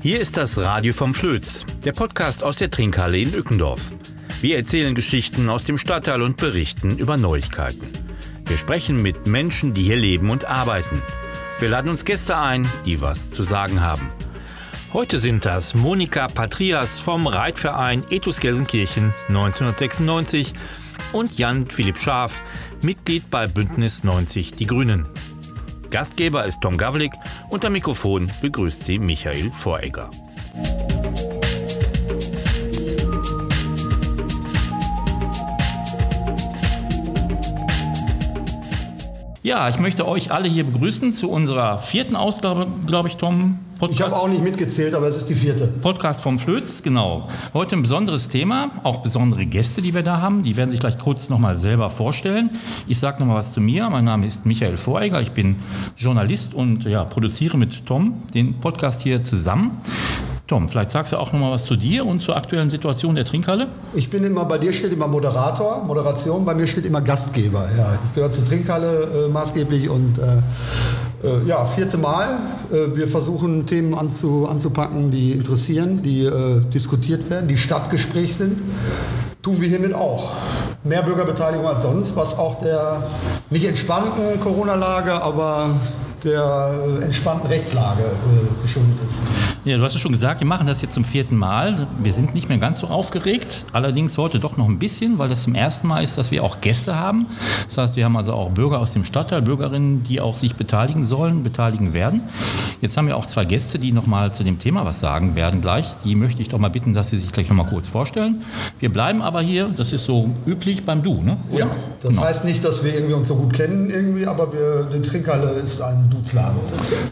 Hier ist das Radio vom Flöz, der Podcast aus der Trinkhalle in Ückendorf. Wir erzählen Geschichten aus dem Stadtteil und berichten über Neuigkeiten. Wir sprechen mit Menschen, die hier leben und arbeiten. Wir laden uns Gäste ein, die was zu sagen haben. Heute sind das Monika Patrias vom Reitverein Ethos Gelsenkirchen 1996 und Jan Philipp Schaaf, Mitglied bei Bündnis 90 Die Grünen. Gastgeber ist Tom Gavlik am Mikrofon begrüßt sie Michael Voregger. Ja, ich möchte euch alle hier begrüßen zu unserer vierten Ausgabe, glaube ich, Tom. Podcast. Ich habe auch nicht mitgezählt, aber es ist die vierte. Podcast vom Flöz, genau. Heute ein besonderes Thema, auch besondere Gäste, die wir da haben. Die werden sich gleich kurz nochmal selber vorstellen. Ich sage nochmal was zu mir. Mein Name ist Michael Voreiger. Ich bin Journalist und ja, produziere mit Tom den Podcast hier zusammen. Tom, vielleicht sagst du auch noch mal was zu dir und zur aktuellen Situation der Trinkhalle. Ich bin immer, bei dir steht immer Moderator, Moderation, bei mir steht immer Gastgeber. Ja, ich gehöre zur Trinkhalle äh, maßgeblich und äh, äh, ja, vierte Mal. Äh, wir versuchen Themen anzu, anzupacken, die interessieren, die äh, diskutiert werden, die Stadtgespräch sind. Tun wir hiermit auch. Mehr Bürgerbeteiligung als sonst, was auch der nicht entspannten Corona-Lage, aber der äh, entspannten Rechtslage äh, geschuldet ist. Ja, du hast es schon gesagt, wir machen das jetzt zum vierten Mal. Wir sind nicht mehr ganz so aufgeregt, allerdings heute doch noch ein bisschen, weil das zum ersten Mal ist, dass wir auch Gäste haben. Das heißt, wir haben also auch Bürger aus dem Stadtteil, Bürgerinnen, die auch sich beteiligen sollen, beteiligen werden. Jetzt haben wir auch zwei Gäste, die nochmal zu dem Thema was sagen werden gleich. Die möchte ich doch mal bitten, dass sie sich gleich nochmal kurz vorstellen. Wir bleiben aber hier, das ist so üblich beim Du, ne? Oder? Ja, das genau. heißt nicht, dass wir irgendwie uns so gut kennen irgendwie, aber wir, die Trinkhalle ist ein Duzlage.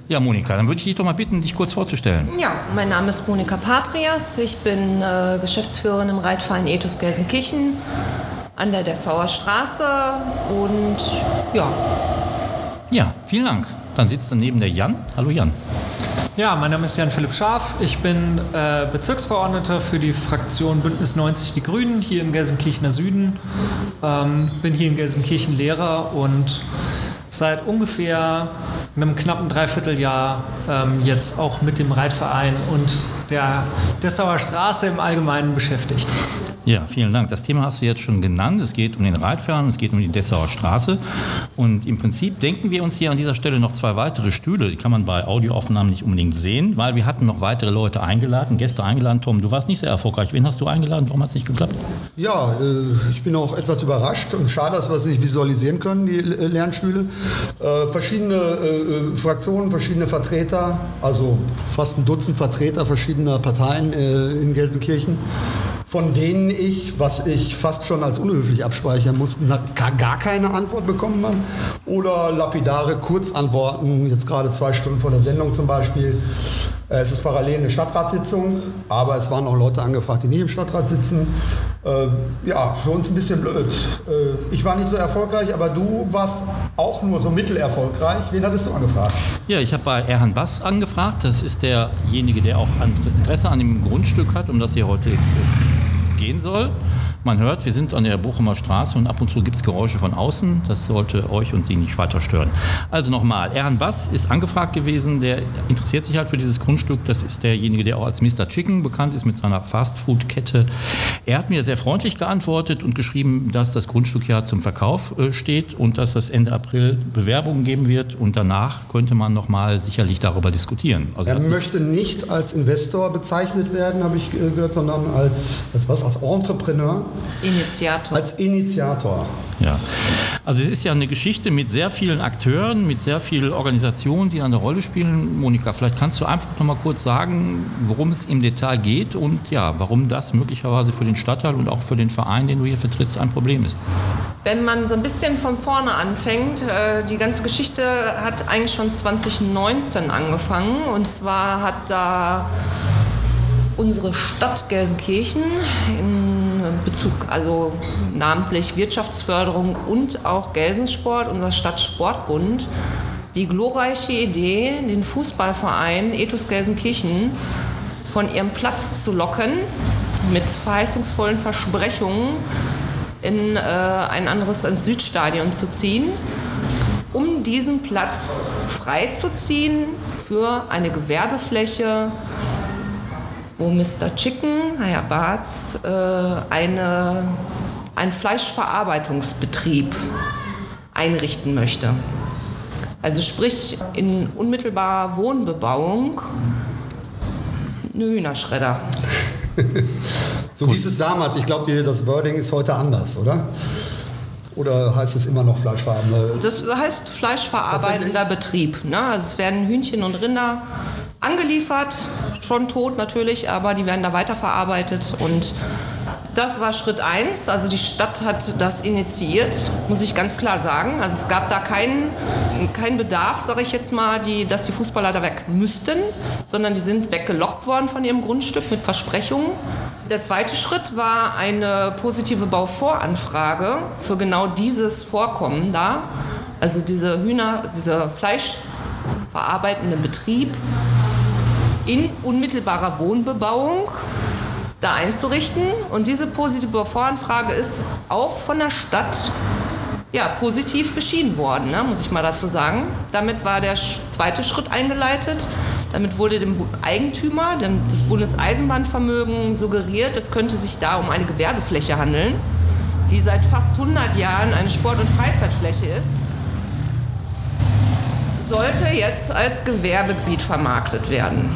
Ja, Monika, dann würde ich dich doch mal bitten, dich kurz vorzustellen. Ja, mein Name ist Monika Patrias. Ich bin äh, Geschäftsführerin im Reitverein Ethos Gelsenkirchen an der Dessauer Straße und ja. Ja, vielen Dank. Dann sitzt daneben der Jan. Hallo Jan. Ja, mein Name ist Jan Philipp Scharf. Ich bin äh, Bezirksverordneter für die Fraktion Bündnis 90 Die Grünen hier im Gelsenkirchener Süden. Ähm, bin hier in Gelsenkirchen Lehrer und seit ungefähr einem knappen Dreivierteljahr ähm, jetzt auch mit dem Reitverein und der Dessauer Straße im Allgemeinen beschäftigt. Ja, vielen Dank. Das Thema hast du jetzt schon genannt. Es geht um den Reitverein, es geht um die Dessauer Straße. Und im Prinzip denken wir uns hier an dieser Stelle noch zwei weitere Stühle. Die kann man bei Audioaufnahmen nicht unbedingt sehen, weil wir hatten noch weitere Leute eingeladen, Gäste eingeladen. Tom, du warst nicht sehr erfolgreich. Wen hast du eingeladen? Warum hat es nicht geklappt? Ja, äh, ich bin auch etwas überrascht und schade, dass wir es nicht visualisieren können, die äh, Lernstühle. Äh, verschiedene Fraktionen, verschiedene Vertreter, also fast ein Dutzend Vertreter verschiedener Parteien in Gelsenkirchen von denen ich, was ich fast schon als unhöflich abspeichern muss, gar keine Antwort bekommen habe. Oder lapidare Kurzantworten, jetzt gerade zwei Stunden vor der Sendung zum Beispiel. Äh, es ist parallel eine Stadtratssitzung, aber es waren auch Leute angefragt, die nicht im Stadtrat sitzen. Äh, ja, für uns ein bisschen blöd. Äh, ich war nicht so erfolgreich, aber du warst auch nur so mittelerfolgreich. Wen hattest du angefragt? Ja, ich habe bei Erhan Bass angefragt. Das ist derjenige, der auch Interesse an dem Grundstück hat, um das hier heute gehen soll. Man hört, wir sind an der Bochumer Straße und ab und zu gibt es Geräusche von außen. Das sollte euch und Sie nicht weiter stören. Also nochmal, Erhan Bass ist angefragt gewesen. Der interessiert sich halt für dieses Grundstück. Das ist derjenige, der auch als Mr. Chicken bekannt ist mit seiner Fastfood-Kette. Er hat mir sehr freundlich geantwortet und geschrieben, dass das Grundstück ja zum Verkauf äh, steht und dass es Ende April Bewerbungen geben wird. Und danach könnte man nochmal sicherlich darüber diskutieren. Also er möchte nicht als Investor bezeichnet werden, habe ich gehört, sondern als, als was? Als Entrepreneur. Initiator. Als Initiator. Ja, also es ist ja eine Geschichte mit sehr vielen Akteuren, mit sehr vielen Organisationen, die eine Rolle spielen. Monika, vielleicht kannst du einfach noch mal kurz sagen, worum es im Detail geht und ja, warum das möglicherweise für den Stadtteil und auch für den Verein, den du hier vertrittst, ein Problem ist. Wenn man so ein bisschen von vorne anfängt, äh, die ganze Geschichte hat eigentlich schon 2019 angefangen und zwar hat da unsere Stadt Gelsenkirchen in Bezug, also namentlich Wirtschaftsförderung und auch Gelsensport, unser Stadtsportbund, die glorreiche Idee, den Fußballverein Ethos Gelsenkirchen von ihrem Platz zu locken, mit verheißungsvollen Versprechungen in äh, ein anderes ins Südstadion zu ziehen, um diesen Platz freizuziehen für eine Gewerbefläche wo Mr. Chicken, Herr Barz, äh, eine, einen Fleischverarbeitungsbetrieb einrichten möchte. Also sprich in unmittelbarer Wohnbebauung eine Hühnerschredder. so hieß es damals. Ich glaube, das Wording ist heute anders, oder? Oder heißt es immer noch Fleischverarbeitender? Das heißt Fleischverarbeitender Betrieb. Ne? Also es werden Hühnchen und Rinder angeliefert, schon tot natürlich, aber die werden da weiterverarbeitet und das war Schritt eins. Also die Stadt hat das initiiert, muss ich ganz klar sagen. Also es gab da keinen, keinen Bedarf, sage ich jetzt mal, die, dass die Fußballer da weg müssten, sondern die sind weggelockt worden von ihrem Grundstück mit Versprechungen. Der zweite Schritt war eine positive Bauvoranfrage für genau dieses Vorkommen da. Also diese Hühner, dieser fleischverarbeitende Betrieb in unmittelbarer Wohnbebauung da einzurichten. Und diese positive Voranfrage ist auch von der Stadt ja, positiv beschieden worden, ne, muss ich mal dazu sagen. Damit war der zweite Schritt eingeleitet. Damit wurde dem Eigentümer, dem, das Bundeseisenbahnvermögen, suggeriert, es könnte sich da um eine Gewerbefläche handeln, die seit fast 100 Jahren eine Sport- und Freizeitfläche ist sollte jetzt als Gewerbegebiet vermarktet werden.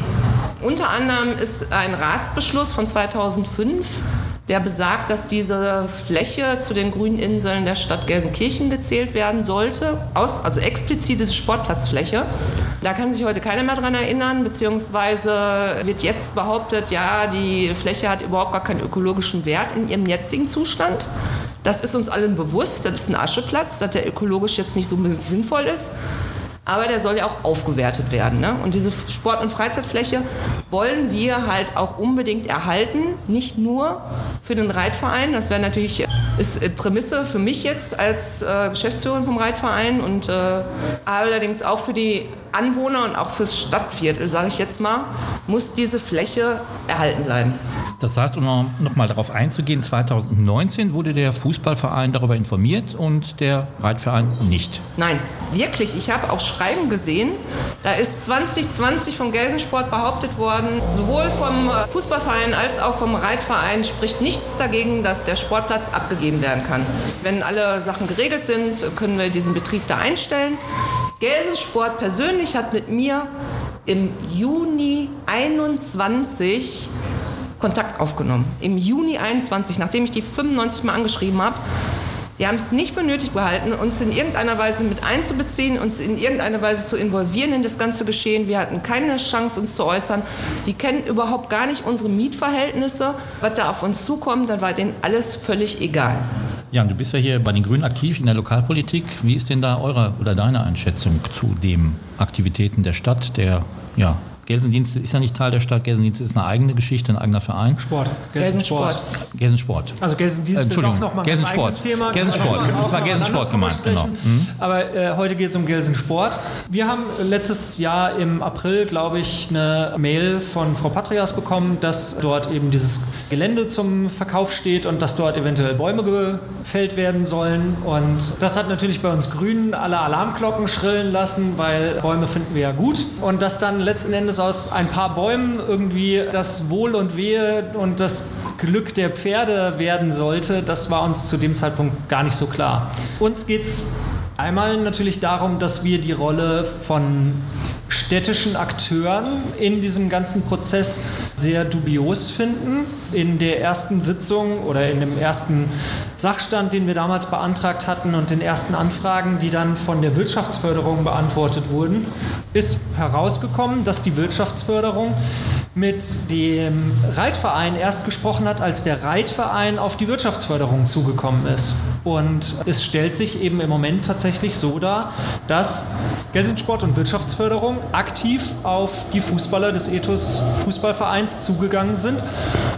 Unter anderem ist ein Ratsbeschluss von 2005, der besagt, dass diese Fläche zu den grünen Inseln der Stadt Gelsenkirchen gezählt werden sollte, aus, also explizit diese Sportplatzfläche. Da kann sich heute keiner mehr dran erinnern, beziehungsweise wird jetzt behauptet, ja, die Fläche hat überhaupt gar keinen ökologischen Wert in ihrem jetzigen Zustand. Das ist uns allen bewusst, das ist ein Ascheplatz, dass der ökologisch jetzt nicht so sinnvoll ist aber der soll ja auch aufgewertet werden. Ne? Und diese Sport- und Freizeitfläche wollen wir halt auch unbedingt erhalten, nicht nur für den Reitverein, das wäre natürlich ist Prämisse für mich jetzt als äh, Geschäftsführerin vom Reitverein und äh, allerdings auch für die Anwohner und auch fürs Stadtviertel, sage ich jetzt mal, muss diese Fläche erhalten bleiben. Das heißt, um noch mal darauf einzugehen, 2019 wurde der Fußballverein darüber informiert und der Reitverein nicht. Nein, wirklich. Ich habe auch Schreiben gesehen. Da ist 2020 vom Gelsensport behauptet worden, sowohl vom Fußballverein als auch vom Reitverein spricht nichts dagegen, dass der Sportplatz abgegeben werden kann. Wenn alle Sachen geregelt sind, können wir diesen Betrieb da einstellen. Gelsensport persönlich hat mit mir im Juni 21 Kontakt aufgenommen. Im Juni 21, nachdem ich die 95 Mal angeschrieben habe. Die haben es nicht für nötig gehalten, uns in irgendeiner Weise mit einzubeziehen, uns in irgendeiner Weise zu involvieren in das ganze Geschehen. Wir hatten keine Chance, uns zu äußern. Die kennen überhaupt gar nicht unsere Mietverhältnisse. Was da auf uns zukommt, dann war denen alles völlig egal. Ja, und du bist ja hier bei den Grünen aktiv in der Lokalpolitik. Wie ist denn da eure oder deine Einschätzung zu den Aktivitäten der Stadt, der ja, Gelsendienst ist ja nicht Teil der Stadt. Gelsendienst ist eine eigene Geschichte, ein eigener Verein. Sport. Gelsensport. Gelsensport. Also Gelsendienst Äh, ist auch nochmal ein eigenes Thema. Gelsensport. Das war Gelsensport gemeint, genau. sprechen. Aber äh, heute geht es um Gelsensport. Wir haben letztes Jahr im April, glaube ich, eine Mail von Frau Patrias bekommen, dass dort eben dieses Gelände zum Verkauf steht und dass dort eventuell Bäume gefällt werden sollen. Und das hat natürlich bei uns Grünen alle Alarmglocken schrillen lassen, weil Bäume finden wir ja gut. Und dass dann letzten Endes aus ein paar Bäumen irgendwie das Wohl und Wehe und das Glück der Pferde werden sollte, das war uns zu dem Zeitpunkt gar nicht so klar. Uns geht es einmal natürlich darum, dass wir die Rolle von städtischen Akteuren in diesem ganzen Prozess sehr dubios finden. In der ersten Sitzung oder in dem ersten Sachstand, den wir damals beantragt hatten und den ersten Anfragen, die dann von der Wirtschaftsförderung beantwortet wurden, ist herausgekommen, dass die Wirtschaftsförderung mit dem Reitverein erst gesprochen hat, als der Reitverein auf die Wirtschaftsförderung zugekommen ist. Und es stellt sich eben im Moment tatsächlich so dar, dass Gelsensport und Wirtschaftsförderung aktiv auf die Fußballer des Ethos Fußballvereins zugegangen sind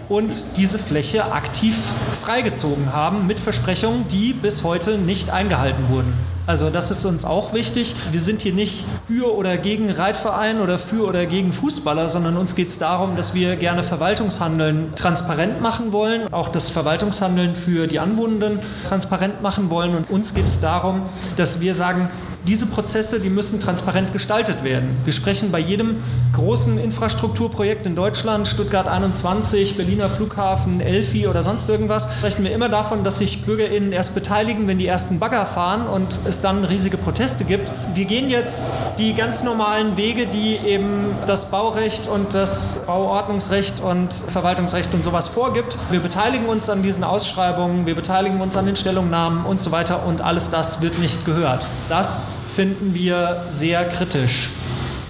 und diese Fläche aktiv freigezogen haben mit Versprechungen, die bis heute nicht eingehalten wurden. Also das ist uns auch wichtig. Wir sind hier nicht für oder gegen Reitverein oder für oder gegen Fußballer, sondern uns geht es darum, dass wir gerne Verwaltungshandeln transparent machen wollen, auch das Verwaltungshandeln für die Anwohnenden transparent machen wollen. Und uns geht es darum, dass wir sagen, diese Prozesse, die müssen transparent gestaltet werden. Wir sprechen bei jedem großen Infrastrukturprojekt in Deutschland, Stuttgart 21, Berliner Flughafen, Elfi oder sonst irgendwas, sprechen wir immer davon, dass sich BürgerInnen erst beteiligen, wenn die ersten Bagger fahren und es dann riesige Proteste gibt. Wir gehen jetzt die ganz normalen Wege, die eben das Baurecht und das Bauordnungsrecht und Verwaltungsrecht und sowas vorgibt. Wir beteiligen uns an diesen Ausschreibungen, wir beteiligen uns an den Stellungnahmen und so weiter und alles das wird nicht gehört. Das finden wir sehr kritisch.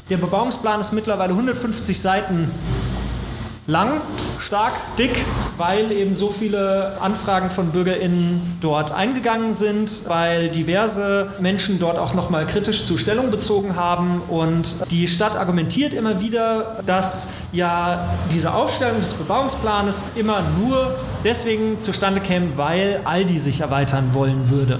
Der Bebauungsplan ist mittlerweile 150 Seiten lang, stark, dick, weil eben so viele Anfragen von BürgerInnen dort eingegangen sind, weil diverse Menschen dort auch nochmal kritisch zu Stellung bezogen haben. Und die Stadt argumentiert immer wieder, dass ja diese Aufstellung des Bebauungsplanes immer nur deswegen zustande käme, weil Aldi sich erweitern wollen würde.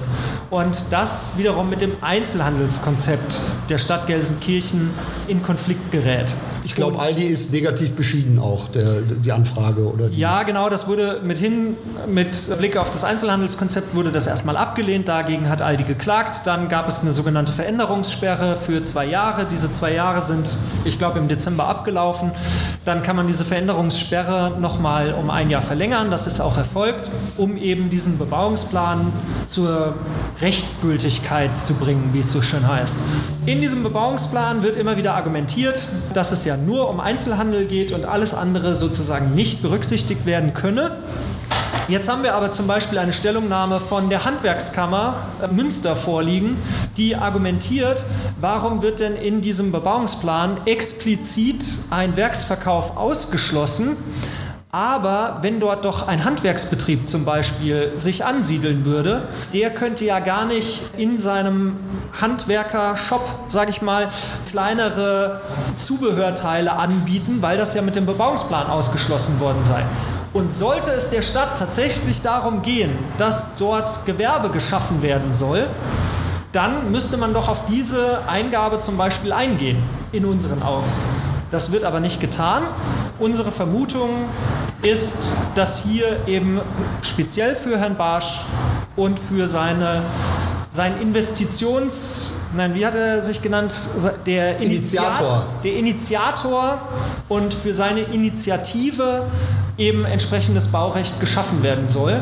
Und das wiederum mit dem Einzelhandelskonzept der Stadt Gelsenkirchen in Konflikt gerät. Ich glaube, Aldi ist negativ beschieden auch, der, die Anfrage. Oder die ja, genau, das wurde mithin, mit Blick auf das Einzelhandelskonzept wurde das erstmal abgelehnt. Dagegen hat Aldi geklagt. Dann gab es eine sogenannte Veränderungssperre für zwei Jahre. Diese zwei Jahre sind, ich glaube, im Dezember abgelaufen. Dann kann man diese Veränderungssperre nochmal um ein Jahr verlängern. Das ist auch erfolgt, um eben diesen Bebauungsplan zur Rechtsgültigkeit zu bringen, wie es so schön heißt. In diesem Bebauungsplan wird immer wieder argumentiert, dass es ja nur um Einzelhandel geht und alles andere sozusagen nicht berücksichtigt werden könne. Jetzt haben wir aber zum Beispiel eine Stellungnahme von der Handwerkskammer äh, Münster vorliegen, die argumentiert, warum wird denn in diesem Bebauungsplan explizit ein Werksverkauf ausgeschlossen, aber wenn dort doch ein Handwerksbetrieb zum Beispiel sich ansiedeln würde, der könnte ja gar nicht in seinem Handwerker-Shop, sage ich mal, kleinere Zubehörteile anbieten, weil das ja mit dem Bebauungsplan ausgeschlossen worden sei. Und sollte es der Stadt tatsächlich darum gehen, dass dort Gewerbe geschaffen werden soll, dann müsste man doch auf diese Eingabe zum Beispiel eingehen, in unseren Augen. Das wird aber nicht getan. Unsere Vermutung ist, dass hier eben speziell für Herrn Barsch und für seine, sein Investitions, nein, wie hat er sich genannt? Der Initiator. Initiator. Der Initiator und für seine Initiative eben entsprechendes Baurecht geschaffen werden soll.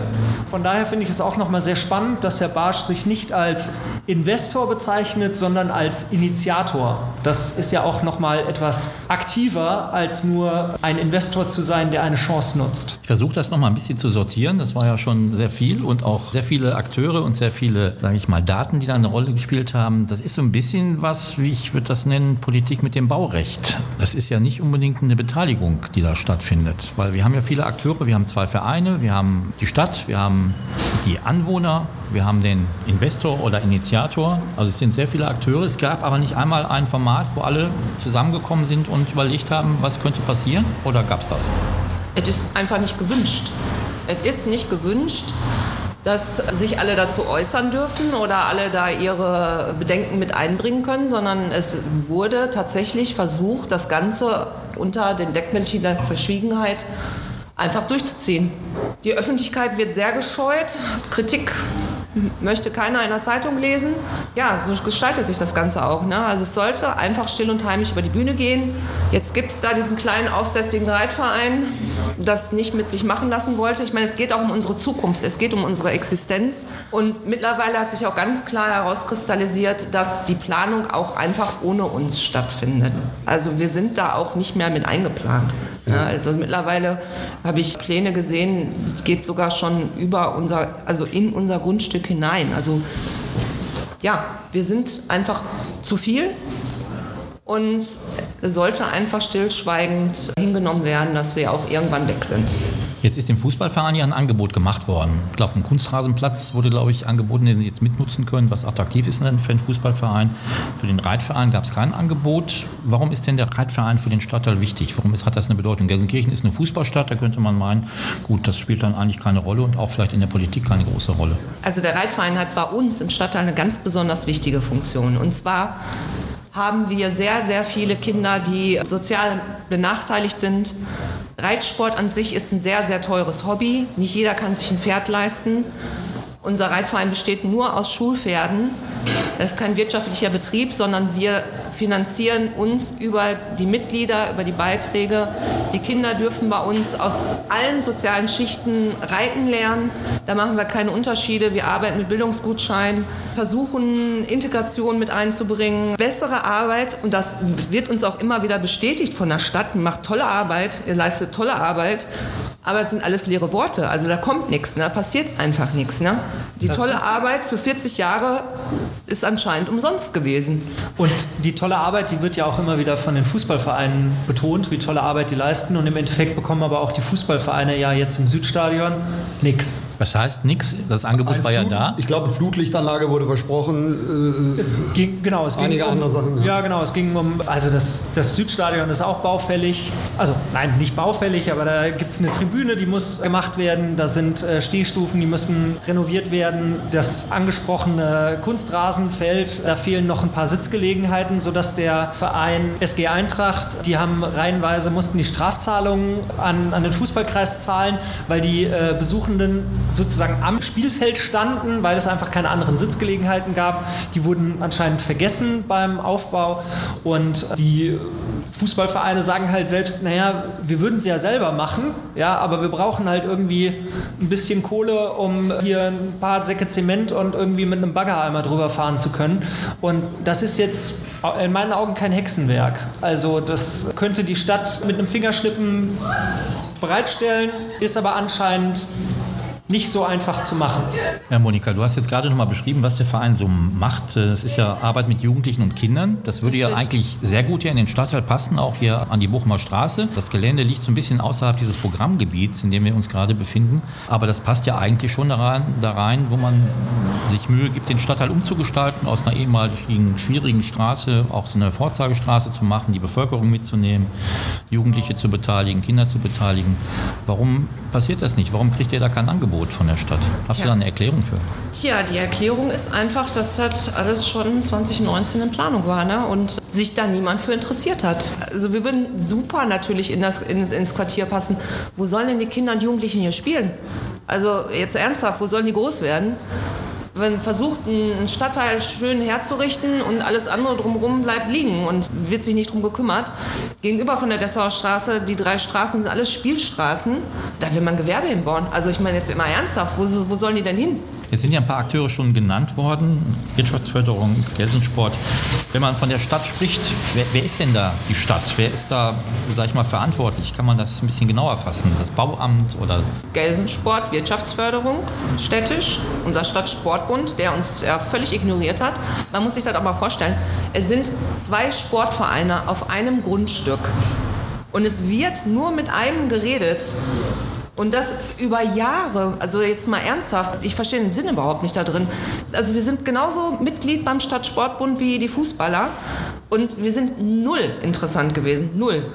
Von daher finde ich es auch nochmal sehr spannend, dass Herr Barsch sich nicht als Investor bezeichnet, sondern als Initiator. Das ist ja auch nochmal etwas aktiver, als nur ein Investor zu sein, der eine Chance nutzt. Ich versuche das nochmal ein bisschen zu sortieren. Das war ja schon sehr viel und auch sehr viele Akteure und sehr viele, sage ich mal, Daten, die da eine Rolle gespielt haben. Das ist so ein bisschen was, wie ich würde das nennen, Politik mit dem Baurecht. Das ist ja nicht unbedingt eine Beteiligung, die da stattfindet, weil wir haben ja viele Akteure. Wir haben zwei Vereine, wir haben die Stadt, wir haben die Anwohner, wir haben den Investor oder Initiator. Also es sind sehr viele Akteure. Es gab aber nicht einmal ein Format, wo alle zusammengekommen sind und überlegt haben, was könnte passieren. Oder gab es das? Es ist einfach nicht gewünscht. Es ist nicht gewünscht, dass sich alle dazu äußern dürfen oder alle da ihre Bedenken mit einbringen können, sondern es wurde tatsächlich versucht, das Ganze unter den Deckmäntelchen der Verschwiegenheit einfach durchzuziehen. Die Öffentlichkeit wird sehr gescheut. Kritik möchte keiner in der Zeitung lesen. Ja, so gestaltet sich das Ganze auch. Ne? Also es sollte einfach still und heimlich über die Bühne gehen. Jetzt gibt es da diesen kleinen aufsässigen Reitverein, das nicht mit sich machen lassen wollte. Ich meine, es geht auch um unsere Zukunft, es geht um unsere Existenz. Und mittlerweile hat sich auch ganz klar herauskristallisiert, dass die Planung auch einfach ohne uns stattfindet. Also wir sind da auch nicht mehr mit eingeplant. Ja. Also mittlerweile habe ich Pläne gesehen, es geht sogar schon über unser, also in unser Grundstück hinein. Also ja, wir sind einfach zu viel und es sollte einfach stillschweigend hingenommen werden, dass wir auch irgendwann weg sind. Jetzt ist dem Fußballverein ja ein Angebot gemacht worden. Ich glaube, ein Kunstrasenplatz wurde, glaube ich, angeboten, den Sie jetzt mitnutzen können, was attraktiv ist für einen Fußballverein. Für den Reitverein gab es kein Angebot. Warum ist denn der Reitverein für den Stadtteil wichtig? Warum ist, hat das eine Bedeutung? Gelsenkirchen ist eine Fußballstadt, da könnte man meinen, gut, das spielt dann eigentlich keine Rolle und auch vielleicht in der Politik keine große Rolle. Also der Reitverein hat bei uns im Stadtteil eine ganz besonders wichtige Funktion. Und zwar haben wir sehr, sehr viele Kinder, die sozial benachteiligt sind. Reitsport an sich ist ein sehr, sehr teures Hobby. Nicht jeder kann sich ein Pferd leisten. Unser Reitverein besteht nur aus Schulpferden. Das ist kein wirtschaftlicher Betrieb, sondern wir finanzieren uns über die Mitglieder, über die Beiträge. Die Kinder dürfen bei uns aus allen sozialen Schichten reiten lernen. Da machen wir keine Unterschiede. Wir arbeiten mit Bildungsgutscheinen, versuchen Integration mit einzubringen, bessere Arbeit und das wird uns auch immer wieder bestätigt von der Stadt. Macht tolle Arbeit, ihr leistet tolle Arbeit. Aber es sind alles leere Worte. Also da kommt nichts, ne? passiert einfach nichts. Ne? Die Das- tolle Arbeit für 40 Jahre ist anscheinend umsonst gewesen. Und die tolle Arbeit, die wird ja auch immer wieder von den Fußballvereinen betont, wie tolle Arbeit die leisten. Und im Endeffekt bekommen aber auch die Fußballvereine ja jetzt im Südstadion nichts. Das heißt nichts, das Angebot Ein war ja Flut- da. Ich glaube, Flutlichtanlage wurde versprochen. Es ging, genau, es ging Einige um, andere Sachen, ja. Ja, genau, es ging um, also das, das Südstadion ist auch baufällig. Also nein, nicht baufällig, aber da gibt es eine Tribüne, die muss gemacht werden. Da sind äh, Stehstufen, die müssen renoviert werden. Das angesprochene Kunstrasenfeld, da fehlen noch ein paar Sitzgelegenheiten, sodass der Verein SG Eintracht, die haben reihenweise, mussten die Strafzahlungen an, an den Fußballkreis zahlen, weil die äh, Besuchenden sozusagen am Spielfeld standen, weil es einfach keine anderen Sitzgelegenheiten gab. Die wurden anscheinend vergessen beim Aufbau und die Fußballvereine sagen halt selbst, naja, wir würden sie ja selber machen, ja, aber wir brauchen halt irgendwie ein bisschen Kohle, um hier ein paar Säcke Zement und irgendwie mit einem Bagger einmal drüber fahren zu können. Und das ist jetzt in meinen Augen kein Hexenwerk. Also das könnte die Stadt mit einem Fingerschnippen bereitstellen, ist aber anscheinend nicht so einfach zu machen. Ja, Monika, du hast jetzt gerade nochmal beschrieben, was der Verein so macht. Es ist ja Arbeit mit Jugendlichen und Kindern. Das würde ja Richtig. eigentlich sehr gut hier in den Stadtteil passen, auch hier an die Bochumer Straße. Das Gelände liegt so ein bisschen außerhalb dieses Programmgebiets, in dem wir uns gerade befinden. Aber das passt ja eigentlich schon da rein, da rein wo man sich Mühe gibt, den Stadtteil umzugestalten, aus einer ehemaligen schwierigen Straße auch so eine Vorzeigestraße zu machen, die Bevölkerung mitzunehmen, Jugendliche zu beteiligen, Kinder zu beteiligen. Warum passiert das nicht? Warum kriegt ihr da kein Angebot von der Stadt? Hast du Tja. da eine Erklärung für? Tja, die Erklärung ist einfach, dass das alles schon 2019 in Planung war ne? und sich da niemand für interessiert hat. Also wir würden super natürlich in das, in, ins Quartier passen. Wo sollen denn die Kinder und Jugendlichen hier spielen? Also jetzt ernsthaft, wo sollen die groß werden? Wenn versucht, einen Stadtteil schön herzurichten und alles andere drumherum bleibt liegen und wird sich nicht drum gekümmert. Gegenüber von der Dessauer Straße, die drei Straßen sind alles Spielstraßen. Da will man Gewerbe hinbauen. Also ich meine jetzt immer ernsthaft, wo, wo sollen die denn hin? Jetzt sind ja ein paar Akteure schon genannt worden. Wirtschaftsförderung, Gelsensport. Wenn man von der Stadt spricht, wer, wer ist denn da die Stadt? Wer ist da, sag ich mal, verantwortlich? Kann man das ein bisschen genauer fassen? Das Bauamt oder Gelsensport, Wirtschaftsförderung, städtisch, unser Stadtsportbund, der uns ja völlig ignoriert hat. Man muss sich das auch mal vorstellen, es sind zwei Sportvereine auf einem Grundstück und es wird nur mit einem geredet. Und das über Jahre, also jetzt mal ernsthaft, ich verstehe den Sinn überhaupt nicht da drin. Also wir sind genauso Mitglied beim Stadtsportbund wie die Fußballer und wir sind null interessant gewesen, null.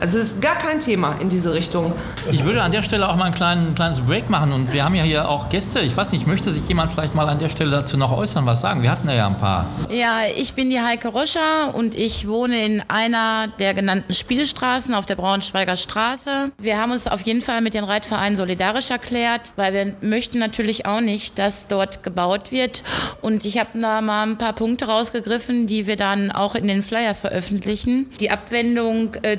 Also es ist gar kein Thema in diese Richtung. Ich würde an der Stelle auch mal ein kleinen, kleines Break machen und wir haben ja hier auch Gäste. Ich weiß nicht, möchte sich jemand vielleicht mal an der Stelle dazu noch äußern, was sagen? Wir hatten ja ein paar. Ja, ich bin die Heike Roscher und ich wohne in einer der genannten Spielstraßen auf der Braunschweiger Straße. Wir haben uns auf jeden Fall mit den Reitvereinen solidarisch erklärt, weil wir möchten natürlich auch nicht, dass dort gebaut wird. Und ich habe da mal ein paar Punkte rausgegriffen, die wir dann auch in den Flyer veröffentlichen. Die Abwendung äh,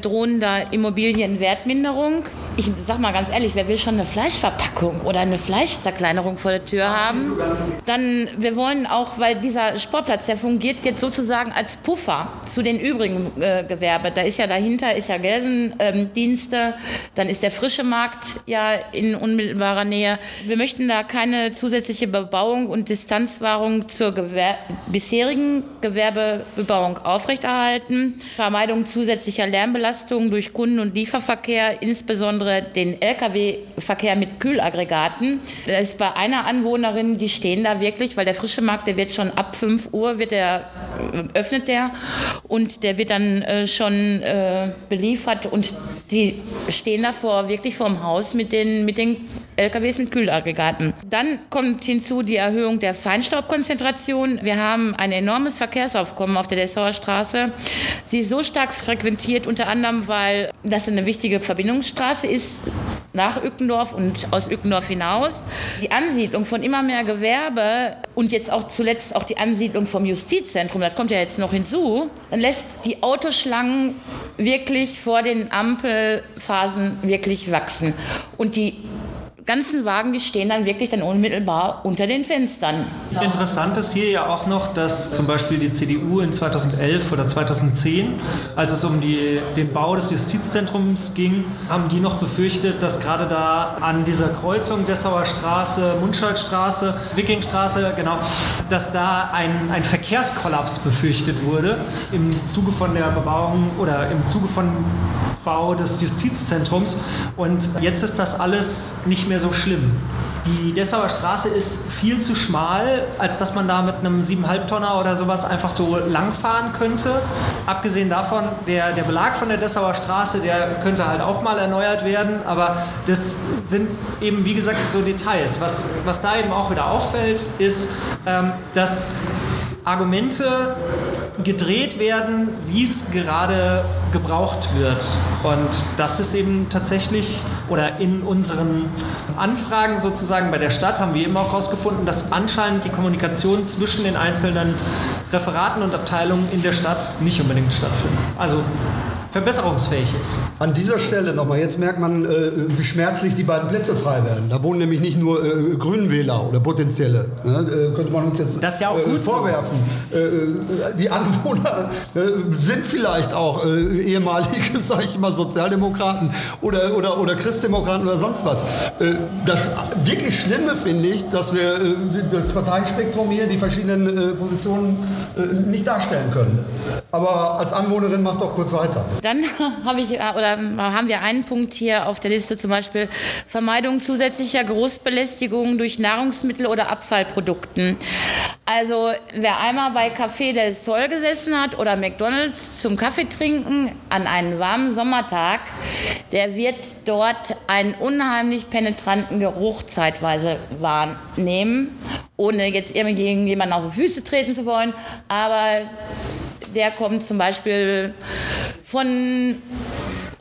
drohender Immobilienwertminderung. Ich sag mal ganz ehrlich, wer will schon eine Fleischverpackung oder eine Fleischzerkleinerung vor der Tür haben? Dann, wir wollen auch, weil dieser Sportplatz, der fungiert jetzt sozusagen als Puffer zu den übrigen äh, Gewerbe. Da ist ja dahinter, ist ja Gelsendienste, dann ist der frische Markt ja in unmittelbarer Nähe. Wir möchten da keine zusätzliche Bebauung und Distanzwahrung zur Gewer bisherigen Gewerbebebauung aufrechterhalten. Vermeidung zusätzlicher Lärmbelastung durch Kunden- und Lieferverkehr, insbesondere den Lkw-Verkehr mit Kühlaggregaten. Da ist bei einer Anwohnerin, die stehen da wirklich, weil der frische Markt, der wird schon ab 5 Uhr wird der, äh, öffnet der und der wird dann äh, schon äh, beliefert und die stehen davor wirklich vorm Haus mit den, mit den LKWs mit Kühlaggregaten. Dann kommt hinzu die Erhöhung der Feinstaubkonzentration. Wir haben ein enormes Verkehrsaufkommen auf der Dessauer Straße. Sie ist so stark frequentiert, unter anderem, weil das eine wichtige Verbindungsstraße ist nach Ückendorf und aus Ückendorf hinaus. Die Ansiedlung von immer mehr Gewerbe und jetzt auch zuletzt auch die Ansiedlung vom Justizzentrum, das kommt ja jetzt noch hinzu, lässt die Autoschlangen wirklich vor den Ampelphasen wirklich wachsen. Und die ganzen Wagen, die stehen dann wirklich dann unmittelbar unter den Fenstern. Interessant ist hier ja auch noch, dass zum Beispiel die CDU in 2011 oder 2010, als es um die, den Bau des Justizzentrums ging, haben die noch befürchtet, dass gerade da an dieser Kreuzung Dessauer Straße, Mundschaldstraße, Wikingstraße, genau, dass da ein, ein Verkehrskollaps befürchtet wurde im Zuge von der Bebauung oder im Zuge von Bau des Justizzentrums. Und jetzt ist das alles nicht mehr so schlimm. Die Dessauer Straße ist viel zu schmal, als dass man da mit einem 7,5 Tonner oder sowas einfach so langfahren könnte. Abgesehen davon, der, der Belag von der Dessauer Straße, der könnte halt auch mal erneuert werden, aber das sind eben, wie gesagt, so Details. Was, was da eben auch wieder auffällt, ist, ähm, dass Argumente gedreht werden, wie es gerade gebraucht wird. Und das ist eben tatsächlich, oder in unseren Anfragen sozusagen bei der Stadt haben wir eben auch herausgefunden, dass anscheinend die Kommunikation zwischen den einzelnen Referaten und Abteilungen in der Stadt nicht unbedingt stattfindet. Also verbesserungsfähig ist. An dieser Stelle nochmal, jetzt merkt man, äh, wie schmerzlich die beiden Plätze frei werden. Da wohnen nämlich nicht nur äh, Grünwähler oder potenzielle. Ne? Äh, könnte man uns jetzt das ja auch äh, gut vorwerfen. Äh, äh, die Anwohner sind vielleicht auch ehemalige, sage ich mal, Sozialdemokraten oder, oder, oder Christdemokraten oder sonst was. das wirklich Schlimme finde ich, dass wir das Parteienspektrum hier, die verschiedenen Positionen nicht darstellen können. Aber als Anwohnerin macht doch kurz weiter. Dann habe ich äh, oder haben wir einen Punkt hier auf der Liste, zum Beispiel Vermeidung zusätzlicher Großbelästigung durch Nahrungsmittel oder Abfallprodukten. Also wer einmal bei Café del Sol gesessen hat oder McDonald's zum Kaffee trinken an einem warmen Sommertag, der wird dort einen unheimlich penetranten Geruch zeitweise wahrnehmen, ohne jetzt irgendjemanden auf die Füße treten zu wollen. Aber der kommt zum Beispiel von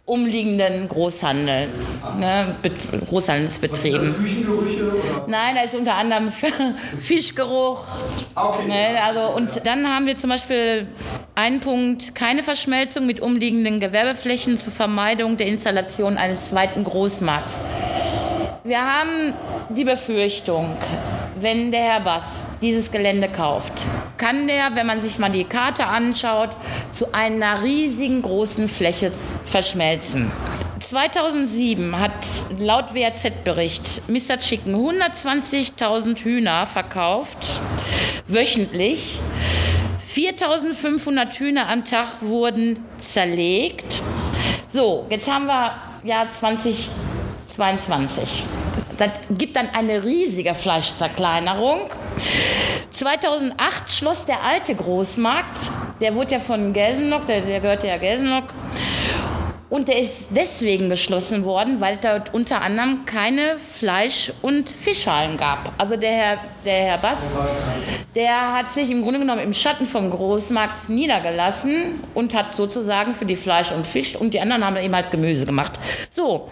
umliegenden Großhandel, ne, Großhandelsbetrieben. Nein, da ist unter anderem Fischgeruch. Okay. Ne, also, und dann haben wir zum Beispiel einen Punkt, keine Verschmelzung mit umliegenden Gewerbeflächen zur Vermeidung der Installation eines zweiten Großmarkts. Wir haben die Befürchtung, wenn der Herr Bass dieses Gelände kauft, kann der, wenn man sich mal die Karte anschaut, zu einer riesigen großen Fläche verschmelzen. 2007 hat laut WAZ-Bericht Mr. Chicken 120.000 Hühner verkauft, wöchentlich. 4.500 Hühner am Tag wurden zerlegt. So, jetzt haben wir Jahr 2022. Das gibt dann eine riesige Fleischzerkleinerung. 2008 schloss der alte Großmarkt, der wurde ja von Gelsenlock, der, der gehörte ja Gelsenlock, und der ist deswegen geschlossen worden, weil dort unter anderem keine Fleisch- und Fischhallen gab. Also der Herr, der Herr Bass, der hat sich im Grunde genommen im Schatten vom Großmarkt niedergelassen und hat sozusagen für die Fleisch und Fisch und die anderen haben eben halt Gemüse gemacht. So,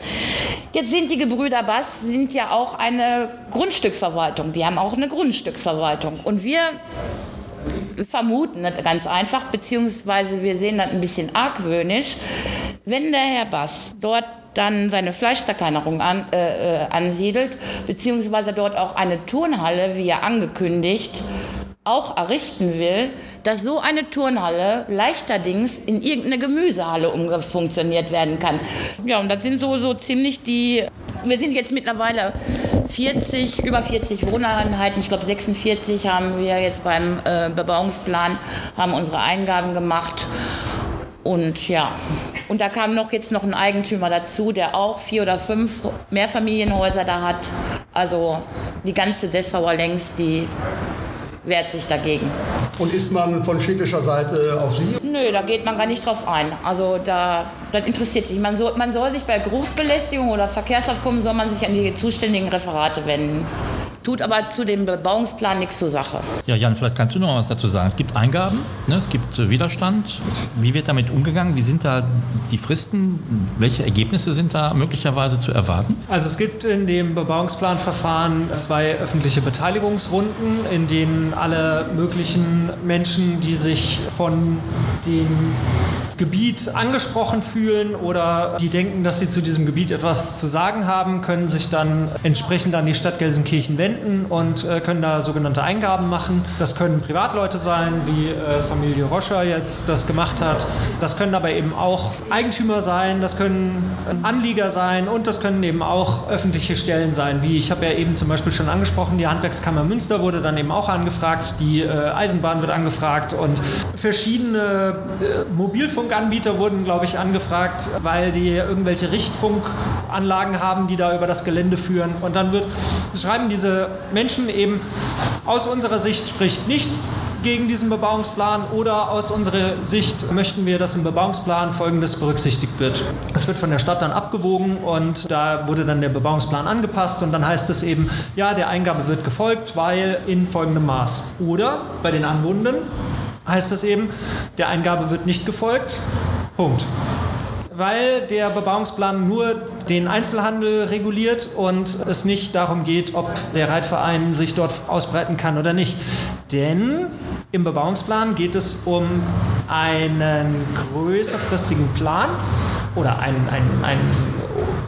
jetzt sind die Gebrüder Bass sind ja auch eine Grundstücksverwaltung. Die haben auch eine Grundstücksverwaltung. Und wir vermuten das ganz einfach, beziehungsweise wir sehen das ein bisschen argwöhnisch. Wenn der Herr Bass dort dann seine Fleischzerkleinerung an, äh, äh, ansiedelt, beziehungsweise dort auch eine Turnhalle, wie er angekündigt, auch errichten will, dass so eine Turnhalle leichterdings in irgendeine Gemüsehalle umfunktioniert werden kann. Ja, und das sind so, so ziemlich die wir sind jetzt mittlerweile 40, über 40 Wohneinheiten. Ich glaube 46 haben wir jetzt beim äh, Bebauungsplan, haben unsere Eingaben gemacht. Und ja, und da kam noch jetzt noch ein Eigentümer dazu, der auch vier oder fünf Mehrfamilienhäuser da hat. Also die ganze Dessauer längs, die wehrt sich dagegen. Und ist man von städtischer Seite auf Sie? Nö, da geht man gar nicht drauf ein. Also da, das interessiert sich. Man soll, man soll sich bei Geruchsbelästigung oder Verkehrsaufkommen soll man sich an die zuständigen Referate wenden. Tut aber zu dem Bebauungsplan nichts zur Sache. Ja, Jan, vielleicht kannst du noch was dazu sagen. Es gibt Eingaben, ne? es gibt äh, Widerstand. Wie wird damit umgegangen? Wie sind da die Fristen? Welche Ergebnisse sind da möglicherweise zu erwarten? Also es gibt in dem Bebauungsplanverfahren zwei öffentliche Beteiligungsrunden, in denen alle möglichen Menschen, die sich von dem Gebiet angesprochen fühlen oder die denken, dass sie zu diesem Gebiet etwas zu sagen haben, können sich dann entsprechend an die Stadt Gelsenkirchen wenden und äh, können da sogenannte Eingaben machen. Das können Privatleute sein, wie äh, Familie Roscher jetzt das gemacht hat. Das können aber eben auch Eigentümer sein, das können Anlieger sein und das können eben auch öffentliche Stellen sein, wie ich habe ja eben zum Beispiel schon angesprochen, die Handwerkskammer Münster wurde dann eben auch angefragt, die äh, Eisenbahn wird angefragt und verschiedene Mobilfunk Rundfunkanbieter wurden, glaube ich, angefragt, weil die irgendwelche Richtfunkanlagen haben, die da über das Gelände führen. Und dann wird, schreiben diese Menschen eben, aus unserer Sicht spricht nichts gegen diesen Bebauungsplan oder aus unserer Sicht möchten wir, dass im Bebauungsplan Folgendes berücksichtigt wird. Es wird von der Stadt dann abgewogen und da wurde dann der Bebauungsplan angepasst und dann heißt es eben, ja, der Eingabe wird gefolgt, weil in folgendem Maß. Oder bei den Anwohnenden heißt es eben, der Eingabe wird nicht gefolgt. Punkt. Weil der Bebauungsplan nur den Einzelhandel reguliert und es nicht darum geht, ob der Reitverein sich dort ausbreiten kann oder nicht. Denn im Bebauungsplan geht es um einen größerfristigen Plan oder einen, einen, einen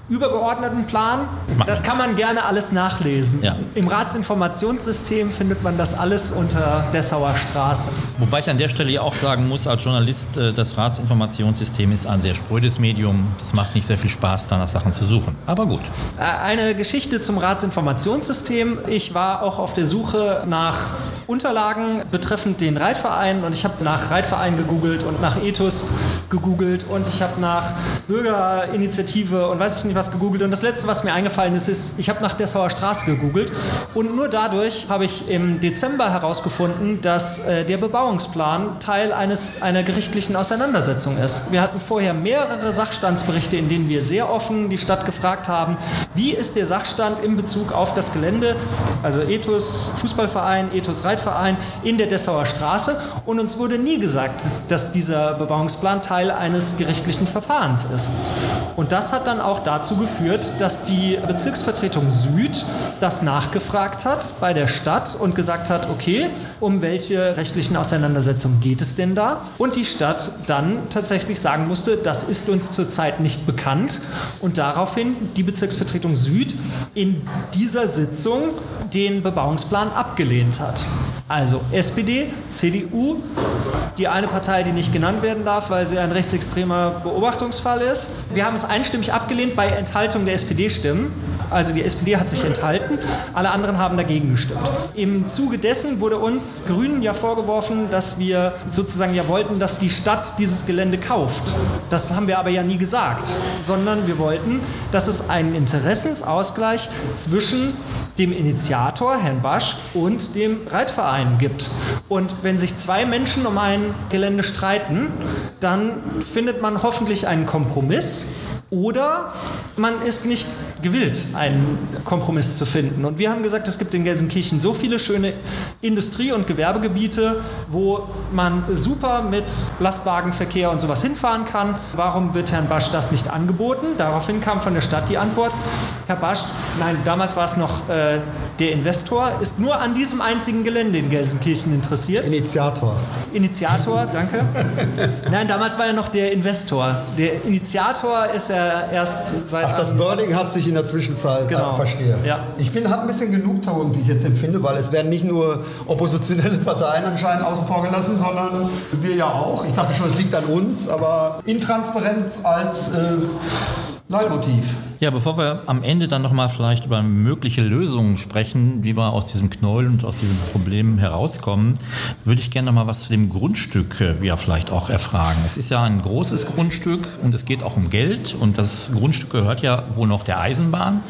übergeordneten Plan. Das kann man gerne alles nachlesen. Ja. Im Ratsinformationssystem findet man das alles unter Dessauer Straße. Wobei ich an der Stelle ja auch sagen muss, als Journalist, äh, das Ratsinformationssystem ist ein sehr sprödes Medium. Das macht nicht sehr viel Spaß, danach Sachen zu suchen. Aber gut. Äh, eine Geschichte zum Ratsinformationssystem. Ich war auch auf der Suche nach Unterlagen betreffend den Reitverein und ich habe nach Reitverein gegoogelt und nach Ethos gegoogelt und ich habe nach Bürgerinitiative und weiß ich nicht was gegoogelt und das letzte, was mir eingefallen ist, ist, ich habe nach Dessauer Straße gegoogelt und nur dadurch habe ich im Dezember herausgefunden, dass äh, der Bebauungsplan Teil eines, einer gerichtlichen Auseinandersetzung ist. Wir hatten vorher mehrere Sachstandsberichte, in denen wir sehr offen die Stadt gefragt haben, wie ist der Sachstand in Bezug auf das Gelände, also Ethos Fußballverein, Ethos Reitverein in der Dessauer Straße und uns wurde nie gesagt, dass dieser Bebauungsplan Teil eines gerichtlichen Verfahrens ist. Und das hat dann auch dazu geführt, dass die Bezirksvertretung Süd das nachgefragt hat bei der Stadt und gesagt hat, okay, um welche rechtlichen Auseinandersetzungen geht es denn da? Und die Stadt dann tatsächlich sagen musste, das ist uns zurzeit nicht bekannt und daraufhin die Bezirksvertretung Süd in dieser Sitzung den Bebauungsplan abgelehnt hat. Also SPD, CDU, die eine Partei, die nicht genannt werden darf, weil sie ein rechtsextremer Beobachtungsfall ist. Wir haben es einstimmig abgelehnt bei Enthaltung der SPD-Stimmen. Also die SPD hat sich enthalten, alle anderen haben dagegen gestimmt. Im Zuge dessen wurde uns Grünen ja vorgeworfen, dass wir sozusagen ja wollten, dass die Stadt dieses Gelände kauft. Das haben wir aber ja nie gesagt, sondern wir wollten, dass es einen Interessensausgleich zwischen dem Initiator, Herrn Basch, und dem Reitverein gibt. Und wenn sich zwei Menschen um ein Gelände streiten, dann findet man hoffentlich einen Kompromiss oder man ist nicht gewillt, einen Kompromiss zu finden. Und wir haben gesagt, es gibt in Gelsenkirchen so viele schöne Industrie- und Gewerbegebiete, wo man super mit Lastwagenverkehr und sowas hinfahren kann. Warum wird Herrn Basch das nicht angeboten? Daraufhin kam von der Stadt die Antwort, Herr Basch, nein, damals war es noch äh, der Investor, ist nur an diesem einzigen Gelände in Gelsenkirchen interessiert. Initiator. Initiator, danke. nein, damals war er noch der Investor. Der Initiator ist er erst seit... Ach, das Wording hat sich in der Zwischenzeit äh, genau. verstehe. Ja. Ich bin habe ein bisschen Genugtuung, wie ich jetzt empfinde, weil es werden nicht nur oppositionelle Parteien anscheinend außen vor gelassen, sondern wir ja auch. Ich dachte schon, es liegt an uns, aber Intransparenz als äh, Leitmotiv. Ja, bevor wir am Ende dann nochmal vielleicht über mögliche Lösungen sprechen, wie wir aus diesem Knäuel und aus diesem Problem herauskommen, würde ich gerne nochmal was zu dem Grundstück äh, ja vielleicht auch erfragen. Es ist ja ein großes Grundstück und es geht auch um Geld und das Grundstück gehört ja wohl noch der Eisenbahn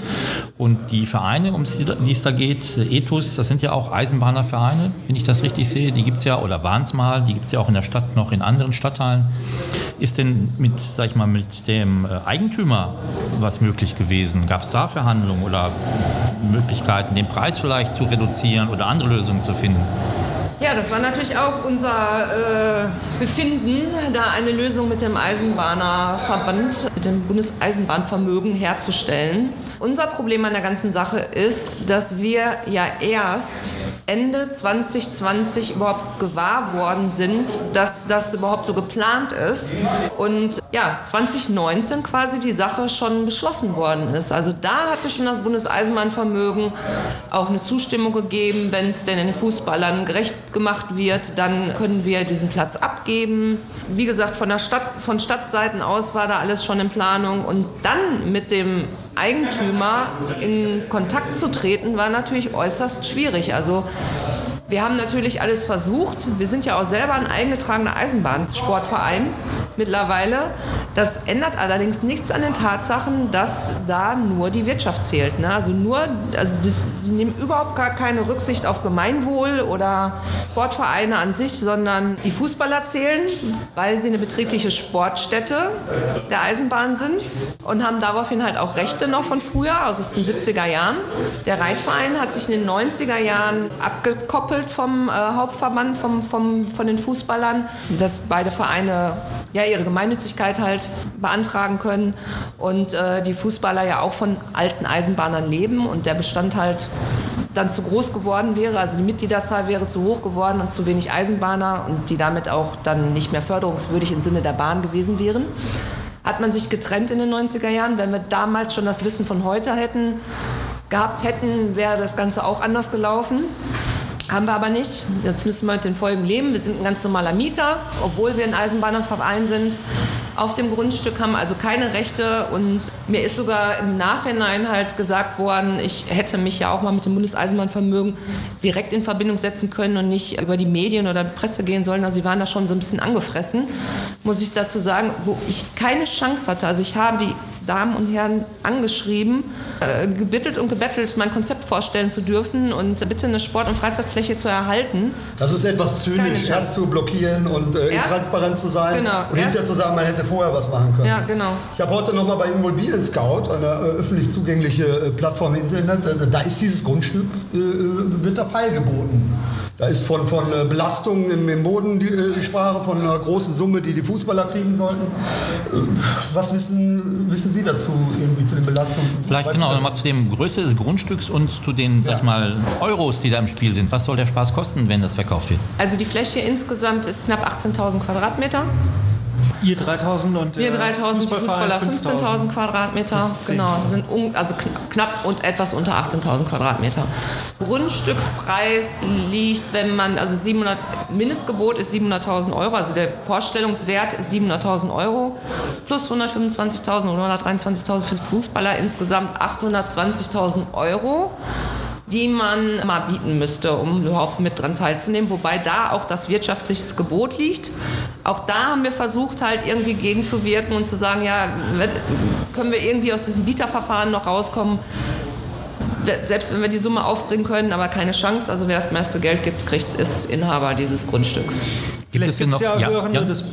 und die Vereine, um die es da geht, Ethos, das sind ja auch Eisenbahnervereine, wenn ich das richtig sehe, die gibt es ja, oder waren es mal, die gibt es ja auch in der Stadt noch in anderen Stadtteilen. Ist denn mit, sag ich mal, mit dem äh, Eigentümer was möglich? Möglich gewesen? Gab es da Verhandlungen oder Möglichkeiten, den Preis vielleicht zu reduzieren oder andere Lösungen zu finden? Ja, das war natürlich auch unser äh, Befinden, da eine Lösung mit dem Eisenbahnerverband, mit dem Bundeseisenbahnvermögen herzustellen. Unser Problem an der ganzen Sache ist, dass wir ja erst Ende 2020 überhaupt gewahr worden sind, dass das überhaupt so geplant ist. Und ja, 2019 quasi die Sache schon beschlossen worden ist. Also da hatte schon das Bundeseisenbahnvermögen auch eine Zustimmung gegeben, wenn es denn den Fußballern gerecht gemacht wird, dann können wir diesen Platz abgeben. Wie gesagt, von der Stadt, von Stadtseiten aus war da alles schon in Planung und dann mit dem Eigentümer in Kontakt zu treten, war natürlich äußerst schwierig. Also wir haben natürlich alles versucht. Wir sind ja auch selber ein eingetragener Eisenbahnsportverein mittlerweile. Das ändert allerdings nichts an den Tatsachen, dass da nur die Wirtschaft zählt. Ne? Also nur, also das, die nehmen überhaupt gar keine Rücksicht auf Gemeinwohl oder Sportvereine an sich, sondern die Fußballer zählen, weil sie eine betriebliche Sportstätte der Eisenbahn sind und haben daraufhin halt auch Rechte noch von früher, aus den 70er Jahren. Der Reitverein hat sich in den 90er Jahren abgekoppelt vom äh, Hauptverband, vom, vom, von den Fußballern, dass beide Vereine ja, ihre Gemeinnützigkeit halt beantragen können und äh, die Fußballer ja auch von alten Eisenbahnern leben und der Bestand halt dann zu groß geworden wäre, also die Mitgliederzahl wäre zu hoch geworden und zu wenig Eisenbahner und die damit auch dann nicht mehr förderungswürdig im Sinne der Bahn gewesen wären. Hat man sich getrennt in den 90er Jahren. Wenn wir damals schon das Wissen von heute hätten, gehabt hätten, wäre das Ganze auch anders gelaufen. Haben wir aber nicht. Jetzt müssen wir mit den Folgen leben. Wir sind ein ganz normaler Mieter, obwohl wir ein Eisenbahnerverein sind. Auf dem Grundstück haben also keine Rechte und mir ist sogar im Nachhinein halt gesagt worden, ich hätte mich ja auch mal mit dem Bundeseisenbahnvermögen direkt in Verbindung setzen können und nicht über die Medien oder die Presse gehen sollen. Also sie waren da schon so ein bisschen angefressen, muss ich dazu sagen, wo ich keine Chance hatte. Also ich habe die Damen und Herren angeschrieben, äh, gebittelt und gebettelt, mein Konzept vorstellen zu dürfen und bitte eine Sport- und Freizeitfläche zu erhalten. Das ist etwas zynisch, erst zu blockieren und äh, intransparent zu sein genau, und hinterher zu sagen, man hätte vorher was machen können. Ja, genau. Ich habe heute nochmal bei Immobilien Scout, eine äh, öffentlich zugängliche äh, Plattform im Internet, äh, da ist dieses Grundstück, äh, wird da feilgeboten. Da ist von, von äh, Belastungen im, im Boden die äh, Sprache, von einer großen Summe, die die Fußballer kriegen sollten. Was wissen, wissen Sie dazu, irgendwie zu den Belastungen? Vielleicht genau nochmal zu dem Größe des Grundstücks und zu den, ja. sag mal, Euros, die da im Spiel sind. Was soll der Spaß kosten, wenn das verkauft wird? Also die Fläche insgesamt ist knapp 18.000 Quadratmeter. Ihr 3000 und Wir 3000, Fußballer 15.000 Quadratmeter. 15. Genau, sind um, also knapp und etwas unter 18.000 Quadratmeter. Grundstückspreis liegt, wenn man, also 700, Mindestgebot ist 700.000 Euro, also der Vorstellungswert ist 700.000 Euro plus 125.000 oder 123.000 für Fußballer, insgesamt 820.000 Euro die man mal bieten müsste, um überhaupt mit dran teilzunehmen. Wobei da auch das wirtschaftliche Gebot liegt. Auch da haben wir versucht, halt irgendwie gegenzuwirken und zu sagen, ja, können wir irgendwie aus diesem Bieterverfahren noch rauskommen selbst wenn wir die Summe aufbringen können, aber keine Chance. Also wer das meiste Geld gibt, kriegt, ist Inhaber dieses Grundstücks. Vielleicht gibt es ja, ja, Hörende ja. Des,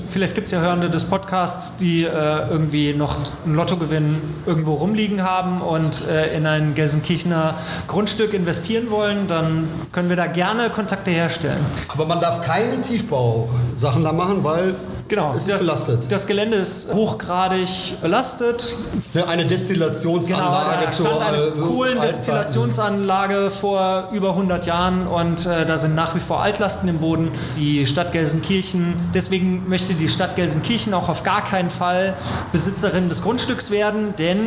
ja Hörende des Podcasts, die äh, irgendwie noch einen Lottogewinn irgendwo rumliegen haben und äh, in ein Gelsenkirchener Grundstück investieren wollen, dann können wir da gerne Kontakte herstellen. Aber man darf keine Tiefbausachen da machen, weil Genau, das, belastet. das Gelände ist hochgradig belastet. Für eine Destillationsanlage genau, zur eine äh, Kohlendestillationsanlage vor über 100 Jahren und äh, da sind nach wie vor Altlasten im Boden. Die Stadt Gelsenkirchen, deswegen möchte die Stadt Gelsenkirchen auch auf gar keinen Fall Besitzerin des Grundstücks werden, denn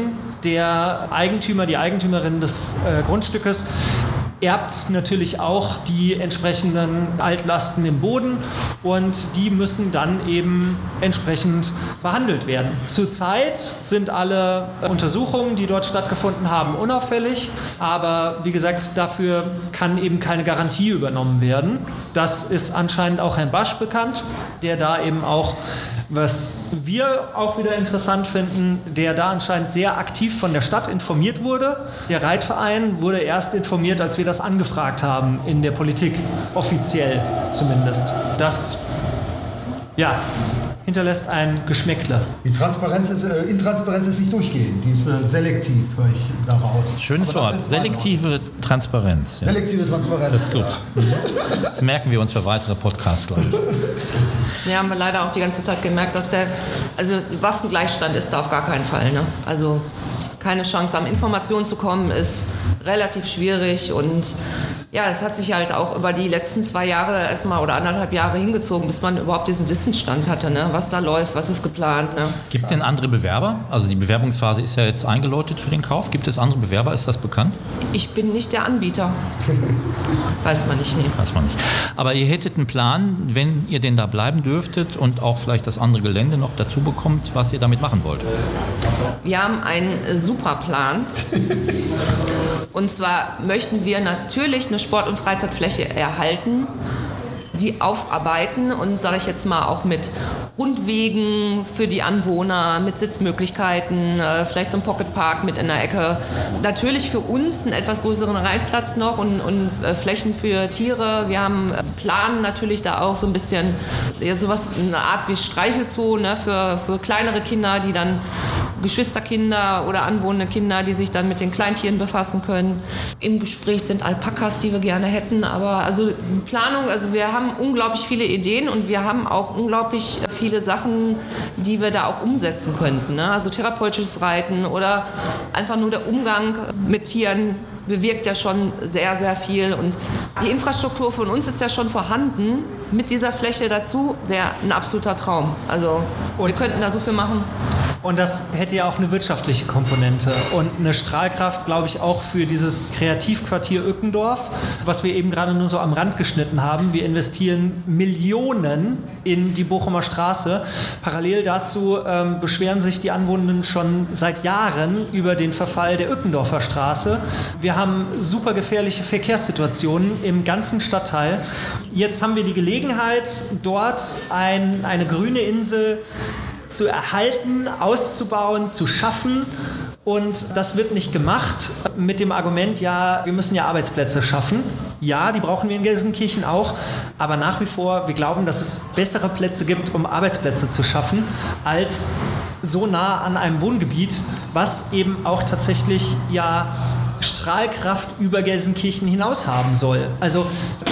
der Eigentümer, die Eigentümerin des äh, Grundstückes erbt natürlich auch die entsprechenden Altlasten im Boden und die müssen dann eben entsprechend behandelt werden. Zurzeit sind alle Untersuchungen, die dort stattgefunden haben, unauffällig, aber wie gesagt, dafür kann eben keine Garantie übernommen werden. Das ist anscheinend auch Herrn Basch bekannt, der da eben auch was wir auch wieder interessant finden, der da anscheinend sehr aktiv von der Stadt informiert wurde. Der Reitverein wurde erst informiert, als wir das angefragt haben in der Politik, offiziell zumindest. Das, ja, hinterlässt ein Geschmäckle. Die Transparenz ist, äh, Intransparenz ist nicht durchgehend, die ist äh, selektiv, höre ich daraus. Schönes Aber Wort. Selektive Transparenz. Ja. Selektive Transparenz. Das ist gut. Das merken wir uns für weitere Podcasts, glaube ich. Wir haben leider auch die ganze Zeit gemerkt, dass der, also Waffengleichstand ist da auf gar keinen Fall. Ne? Also keine Chance, an Informationen zu kommen, ist relativ schwierig und ja, es hat sich halt auch über die letzten zwei Jahre erstmal oder anderthalb Jahre hingezogen, bis man überhaupt diesen Wissensstand hatte, ne? was da läuft, was ist geplant. Ne? Gibt es denn andere Bewerber? Also die Bewerbungsphase ist ja jetzt eingeläutet für den Kauf. Gibt es andere Bewerber? Ist das bekannt? Ich bin nicht der Anbieter. Weiß man nicht, nee. Weiß man nicht. Aber ihr hättet einen Plan, wenn ihr denn da bleiben dürftet und auch vielleicht das andere Gelände noch dazu bekommt, was ihr damit machen wollt. Wir haben einen äh, super Plan. Und zwar möchten wir natürlich eine Sport- und Freizeitfläche erhalten, die aufarbeiten und sage ich jetzt mal auch mit Rundwegen für die Anwohner, mit Sitzmöglichkeiten, äh, vielleicht so ein Pocketpark mit in der Ecke. Natürlich für uns einen etwas größeren Reitplatz noch und, und äh, Flächen für Tiere. Wir haben äh, planen natürlich da auch so ein bisschen ja, sowas, eine Art wie Streichelzoo ne, für, für kleinere Kinder, die dann Geschwisterkinder oder anwohnende Kinder, die sich dann mit den Kleintieren befassen können. Im Gespräch sind Alpakas, die wir gerne hätten, aber also Planung, also wir haben unglaublich viele Ideen und wir haben auch unglaublich viele Sachen, die wir da auch umsetzen könnten. Ne? Also therapeutisches Reiten oder einfach nur der Umgang mit Tieren bewirkt ja schon sehr, sehr viel. Und die Infrastruktur von uns ist ja schon vorhanden. Mit dieser Fläche dazu wäre ein absoluter Traum. Also wir könnten da so viel machen. Und das hätte ja auch eine wirtschaftliche Komponente und eine Strahlkraft, glaube ich, auch für dieses Kreativquartier Ückendorf, was wir eben gerade nur so am Rand geschnitten haben. Wir investieren Millionen in die Bochumer Straße. Parallel dazu ähm, beschweren sich die Anwohner schon seit Jahren über den Verfall der Ückendorfer Straße. Wir haben super gefährliche Verkehrssituationen im ganzen Stadtteil. Jetzt haben wir die Gelegenheit, dort ein, eine grüne Insel zu erhalten, auszubauen, zu schaffen. Und das wird nicht gemacht mit dem Argument, ja, wir müssen ja Arbeitsplätze schaffen. Ja, die brauchen wir in Gelsenkirchen auch. Aber nach wie vor, wir glauben, dass es bessere Plätze gibt, um Arbeitsplätze zu schaffen, als so nah an einem Wohngebiet, was eben auch tatsächlich ja Strahlkraft über Gelsenkirchen hinaus haben soll. Also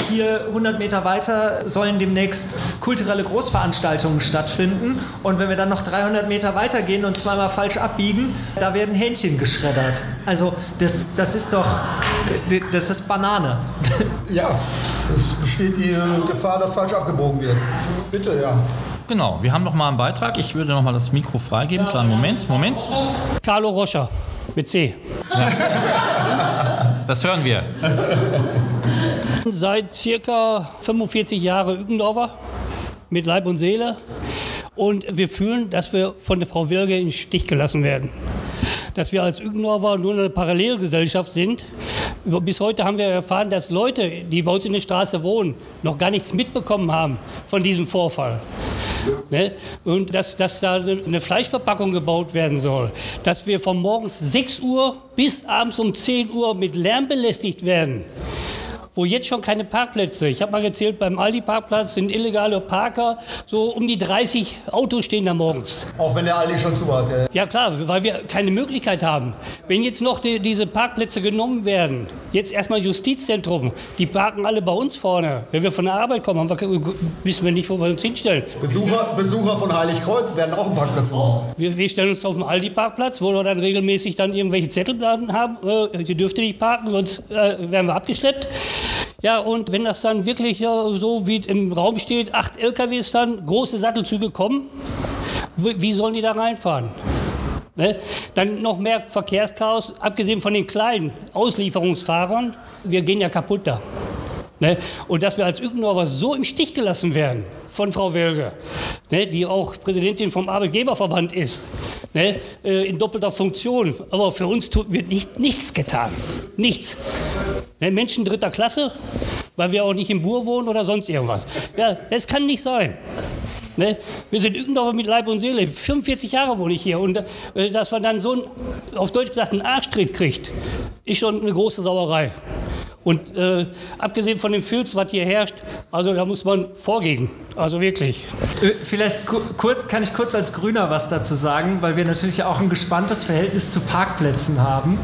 hier 100 Meter weiter sollen demnächst kulturelle Großveranstaltungen stattfinden und wenn wir dann noch 300 Meter weiter gehen und zweimal falsch abbiegen, da werden Hähnchen geschreddert. Also das, das ist doch, das ist Banane. Ja, es besteht die Gefahr, dass falsch abgebogen wird. Bitte, ja. Genau, wir haben noch mal einen Beitrag. Ich würde noch mal das Mikro freigeben. Kleinen Moment, Moment. Carlo Roscher mit C. Das hören wir. Seit circa 45 Jahren Ückendorfer mit Leib und Seele. Und wir fühlen, dass wir von der Frau Wilge im Stich gelassen werden. Dass wir als Ückendorfer nur eine Parallelgesellschaft sind. Bis heute haben wir erfahren, dass Leute, die bei uns in der Straße wohnen, noch gar nichts mitbekommen haben von diesem Vorfall. Ne? Und dass, dass da eine Fleischverpackung gebaut werden soll. Dass wir von morgens 6 Uhr bis abends um 10 Uhr mit Lärm belästigt werden wo jetzt schon keine Parkplätze. Ich habe mal gezählt, beim Aldi-Parkplatz sind illegale Parker, so um die 30 Autos stehen da morgens. Auch wenn der Aldi schon zu hat. Ja. Ja klar, weil wir keine Möglichkeit haben. Wenn jetzt noch die, diese Parkplätze genommen werden, jetzt erstmal Justizzentrum, die parken alle bei uns vorne. Wenn wir von der Arbeit kommen, wir, wissen wir nicht, wo wir uns hinstellen. Besucher, Besucher von Heiligkreuz werden auch einen Parkplatz brauchen. Wir, wir stellen uns auf den Aldi-Parkplatz, wo wir dann regelmäßig dann irgendwelche Zettel haben. Äh, die dürft ihr nicht parken, sonst äh, werden wir abgeschleppt. Ja, und wenn das dann wirklich so wie im Raum steht, acht LKWs dann, große Sattelzüge kommen, wie, wie sollen die da reinfahren? Ne? Dann noch mehr Verkehrschaos, abgesehen von den kleinen Auslieferungsfahrern. Wir gehen ja kaputt da. Ne? Und dass wir als Ückendorfer so im Stich gelassen werden von Frau Welge, ne? die auch Präsidentin vom Arbeitgeberverband ist, ne? äh, in doppelter Funktion. Aber für uns tut, wird nicht, nichts getan. Nichts. Ne? Menschen dritter Klasse, weil wir auch nicht im Bur wohnen oder sonst irgendwas. Ja, das kann nicht sein. Ne? Wir sind Ückendorfer mit Leib und Seele. 45 Jahre wohne ich hier. Und äh, dass man dann so, ein, auf Deutsch gesagt, einen Arschtritt kriegt, ist schon eine große Sauerei. Und äh, abgesehen von dem Filz, was hier herrscht, also da muss man vorgehen. Also wirklich. Äh, vielleicht kurz, kann ich kurz als Grüner was dazu sagen, weil wir natürlich auch ein gespanntes Verhältnis zu Parkplätzen haben.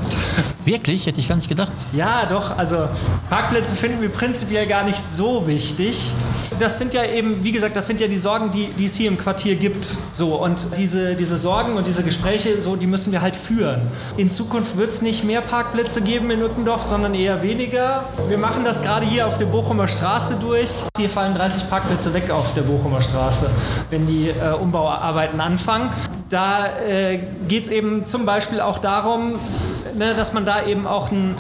Wirklich? Hätte ich gar nicht gedacht. Ja, doch. Also Parkplätze finden wir prinzipiell gar nicht so wichtig. Das sind ja eben, wie gesagt, das sind ja die Sorgen, die, die es hier im Quartier gibt. So, und diese, diese Sorgen und diese Gespräche, so, die müssen wir halt führen. In Zukunft wird es nicht mehr Parkplätze geben in Ückendorf, sondern eher weniger. Wir machen das gerade hier auf der Bochumer Straße durch. Hier fallen 30 Parkplätze weg auf der Bochumer Straße, wenn die äh, Umbauarbeiten anfangen. Da äh, geht es eben zum Beispiel auch darum, ne, dass man da eben auch ein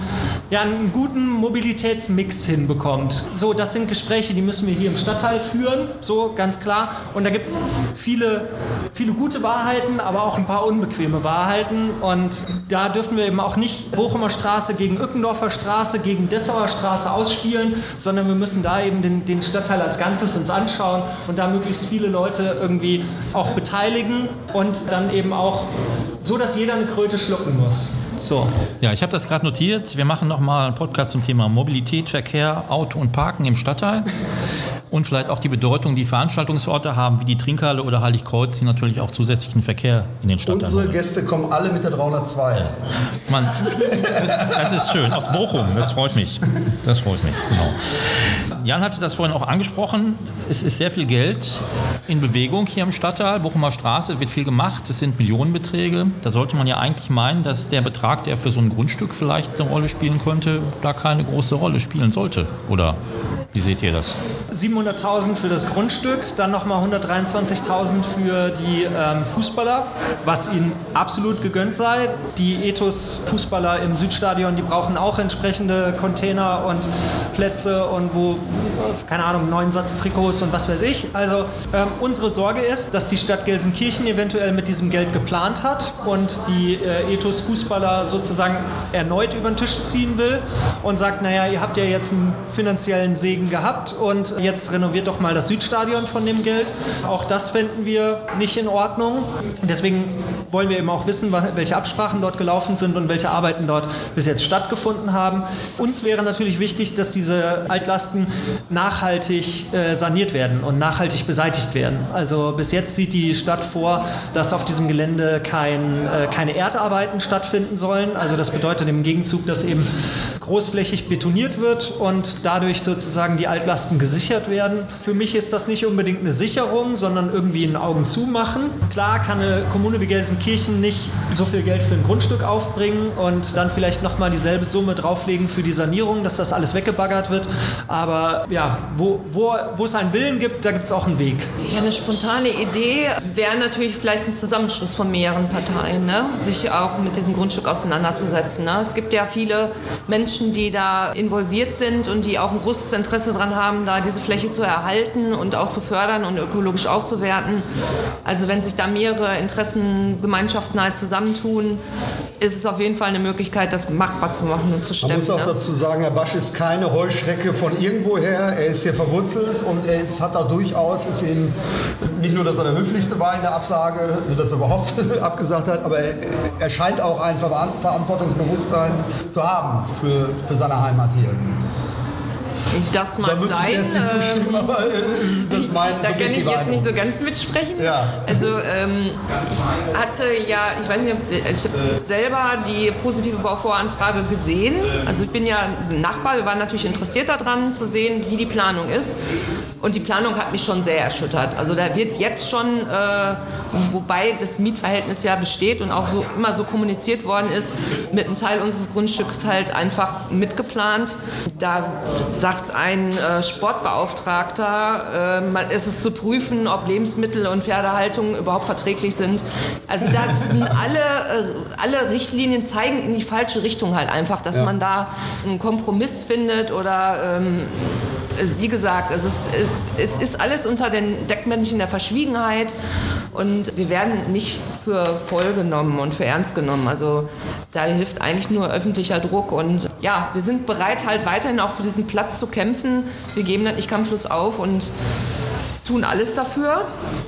ja, einen guten Mobilitätsmix hinbekommt. So, das sind Gespräche, die müssen wir hier im Stadtteil führen, so ganz klar. Und da gibt es viele, viele gute Wahrheiten, aber auch ein paar unbequeme Wahrheiten. Und da dürfen wir eben auch nicht Bochumer Straße gegen Ückendorfer Straße, gegen Dessauer Straße ausspielen, sondern wir müssen da eben den, den Stadtteil als Ganzes uns anschauen und da möglichst viele Leute irgendwie auch beteiligen und dann eben auch so, dass jeder eine Kröte schlucken muss. So. Ja, ich habe das gerade notiert. Wir machen nochmal einen Podcast zum Thema Mobilität, Verkehr, Auto und Parken im Stadtteil. Und vielleicht auch die Bedeutung, die Veranstaltungsorte haben, wie die Trinkhalle oder Heiligkreuz, die natürlich auch zusätzlichen Verkehr in den Stadtteil Unsere Gäste kommen alle mit der 302. Man, das, das, ist schön. Aus Bochum, das freut mich. Das freut mich, genau. Jan hatte das vorhin auch angesprochen. Es ist sehr viel Geld in Bewegung hier im Stadtteil. Bochumer Straße wird viel gemacht. Es sind Millionenbeträge. Da sollte man ja eigentlich meinen, dass der Betrag, der für so ein Grundstück vielleicht eine Rolle spielen könnte, da keine große Rolle spielen sollte. Oder wie seht ihr das? 700.000 für das Grundstück, dann nochmal 123.000 für die ähm, Fußballer, was ihnen absolut gegönnt sei. Die Ethos-Fußballer im Südstadion, die brauchen auch entsprechende Container und Plätze und wo, keine Ahnung, neuen Satz Trikots und was weiß ich. Also ähm, unsere Sorge ist, dass die Stadt Gelsenkirchen eventuell mit diesem Geld geplant hat und die äh, Ethos-Fußballer sozusagen erneut über den Tisch ziehen will und sagt, naja, ihr habt ja jetzt einen finanziellen Segen gehabt und jetzt renoviert doch mal das Südstadion von dem Geld. Auch das finden wir nicht in Ordnung. Deswegen wollen wir eben auch wissen, welche Absprachen dort gelaufen sind und welche Arbeiten dort bis jetzt stattgefunden haben. Uns wäre natürlich wichtig, dass diese Altlasten nachhaltig äh, saniert werden und nachhaltig beseitigt werden. Also bis jetzt sieht die Stadt vor, dass auf diesem Gelände kein, äh, keine Erdarbeiten stattfinden sollen. Also das bedeutet im Gegenzug, dass eben großflächig betoniert wird und dadurch sozusagen die Altlasten gesichert werden. Für mich ist das nicht unbedingt eine Sicherung, sondern irgendwie ein Augen zumachen. Klar kann eine Kommune wie Gelsenkirchen nicht so viel Geld für ein Grundstück aufbringen und dann vielleicht nochmal dieselbe Summe drauflegen für die Sanierung, dass das alles weggebaggert wird. Aber ja, wo, wo, wo es einen Willen gibt, da gibt es auch einen Weg. Ja, eine spontane Idee wäre natürlich vielleicht ein Zusammenschluss von mehreren Parteien, ne? sich auch mit diesem Grundstück auseinanderzusetzen. Ne? Es gibt ja viele Menschen, die da involviert sind und die auch ein großes Interesse daran haben, da diese Fläche zu erhalten und auch zu fördern und ökologisch aufzuwerten. Also wenn sich da mehrere Interessengemeinschaften halt zusammentun, ist es auf jeden Fall eine Möglichkeit, das machbar zu machen und zu stemmen. Man muss auch ne? dazu sagen, Herr Basch ist keine Heuschrecke von irgendwoher. Er ist hier verwurzelt und er ist, hat da durchaus, ist eben nicht nur, dass er der höflichste war in der Absage, dass er überhaupt abgesagt hat, aber er, er scheint auch ein Verantwortungsbewusstsein zu haben für, für seine Heimat hier. Das mag da sein. Jetzt nicht zustimmen, aber äh, das mein Da kann ich jetzt nicht so ganz mitsprechen. Ja. Also ähm, ich hatte ja, ich weiß nicht, ich habe selber die positive Bauvoranfrage gesehen. Also ich bin ja Nachbar, wir waren natürlich interessiert daran zu sehen, wie die Planung ist. Und die Planung hat mich schon sehr erschüttert. Also da wird jetzt schon, äh, wobei das Mietverhältnis ja besteht und auch so immer so kommuniziert worden ist, mit einem Teil unseres Grundstücks halt einfach mitgeplant. Da sagt ein äh, Sportbeauftragter, äh, es ist zu prüfen, ob Lebensmittel und Pferdehaltung überhaupt verträglich sind. Also da sind alle, äh, alle Richtlinien zeigen in die falsche Richtung halt einfach, dass ja. man da einen Kompromiss findet oder ähm, äh, wie gesagt, es ist, äh, es ist alles unter den Deckmännchen der Verschwiegenheit und wir werden nicht für voll genommen und für ernst genommen. Also da hilft eigentlich nur öffentlicher Druck und ja, wir sind bereit halt weiterhin auch für diesen Platz zu kämpfen. Wir geben das nicht kampflos auf und tun alles dafür,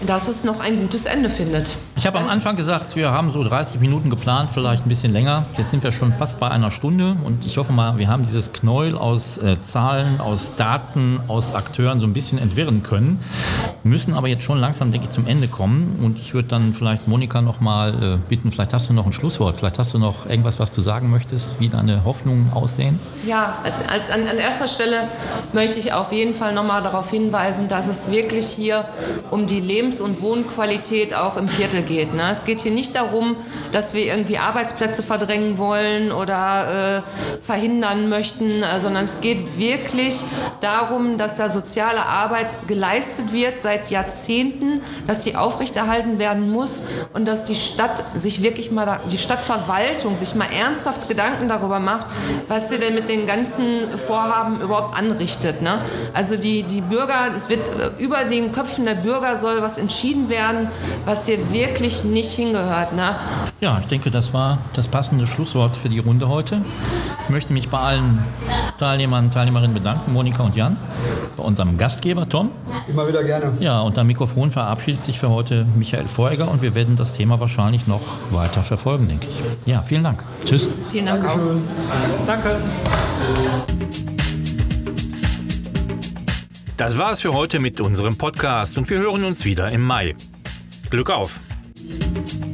dass es noch ein gutes Ende findet. Ich habe am Anfang gesagt, wir haben so 30 Minuten geplant, vielleicht ein bisschen länger. Jetzt sind wir schon fast bei einer Stunde und ich hoffe mal, wir haben dieses Knäuel aus äh, Zahlen, aus Daten, aus Akteuren so ein bisschen entwirren können. Müssen aber jetzt schon langsam, denke ich, zum Ende kommen und ich würde dann vielleicht Monika noch mal äh, bitten, vielleicht hast du noch ein Schlusswort, vielleicht hast du noch irgendwas, was du sagen möchtest, wie deine Hoffnungen aussehen. Ja, an, an erster Stelle möchte ich auf jeden Fall noch mal darauf hinweisen, dass es wirklich hier um die Lebens- und Wohnqualität auch im Viertel geht. Ne? Es geht hier nicht darum, dass wir irgendwie Arbeitsplätze verdrängen wollen oder äh, verhindern möchten, äh, sondern es geht wirklich darum, dass da soziale Arbeit geleistet wird seit Jahrzehnten, dass die aufrechterhalten werden muss und dass die Stadt sich wirklich mal, da, die Stadtverwaltung sich mal ernsthaft Gedanken darüber macht, was sie denn mit den ganzen Vorhaben überhaupt anrichtet. Ne? Also die, die Bürger, es wird äh, über den Köpfen der Bürger soll was entschieden werden, was hier wirklich wirklich nicht hingehört. Ne? Ja, ich denke, das war das passende Schlusswort für die Runde heute. Ich möchte mich bei allen Teilnehmern und Teilnehmerinnen bedanken, Monika und Jan, bei unserem Gastgeber Tom. Immer wieder gerne. Ja, und am Mikrofon verabschiedet sich für heute Michael Feuger und wir werden das Thema wahrscheinlich noch weiter verfolgen, denke ich. Ja, vielen Dank. Tschüss. Vielen Dank. Dankeschön. Auch. Danke. Das war es für heute mit unserem Podcast und wir hören uns wieder im Mai. Glück auf! Thank you.